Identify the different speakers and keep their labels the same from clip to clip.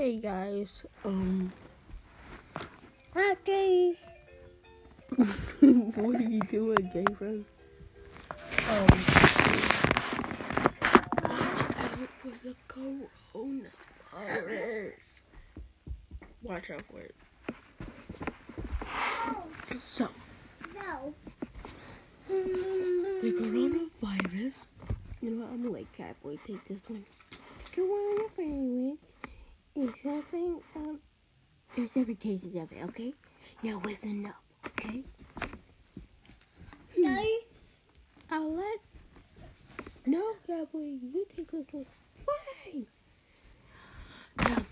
Speaker 1: Hey guys, um,
Speaker 2: Okay.
Speaker 1: what are you doing, Gabriel? Um, watch out for the coronavirus. Watch out for it. So,
Speaker 2: No.
Speaker 1: the coronavirus. You know what? I'm gonna let Catboy take this one. Coronavirus is something, um, there's different cases of it, okay? Now listen up, okay?
Speaker 2: No.
Speaker 1: I'll let. No, Cowboy, you take this one. Why? Um,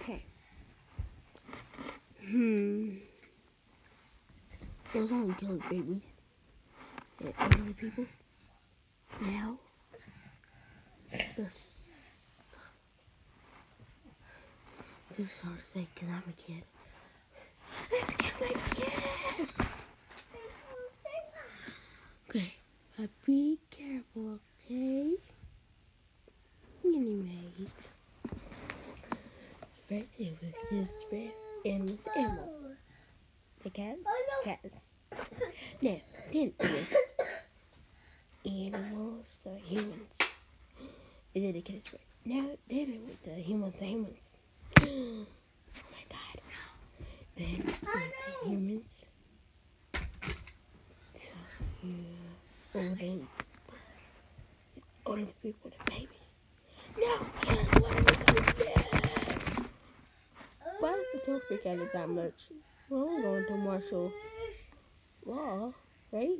Speaker 1: okay. Hmm. It was only killing babies and elderly people. Now, this. This is hard to say because I'm a kid. Let's get my kid! Okay, but be careful, okay? Anyways, first it was just red and Miss Emma. The cat,
Speaker 2: Oh,
Speaker 1: cats. Now, then animals, the humans. And then the cats red. Now, then it was the humans, the humans. Oh my god. Then was the humans. So, yeah. Oh, then all the people, the babies. Kids, what are we gonna do? Oh, Why does the toothpick at it that much? Well, I'm going to martial law, right?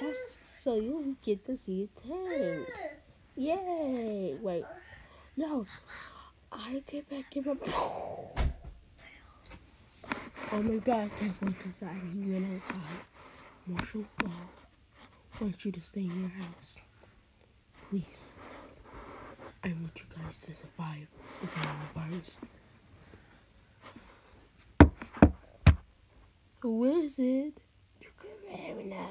Speaker 1: That's so you get to see a tank. Oh. Yay! Wait, no, I get back in my. Oh my God! I can't wait to start. He went outside. martial law want you to stay in your house, please. I want you guys to survive the coronavirus. Who is it? The corona.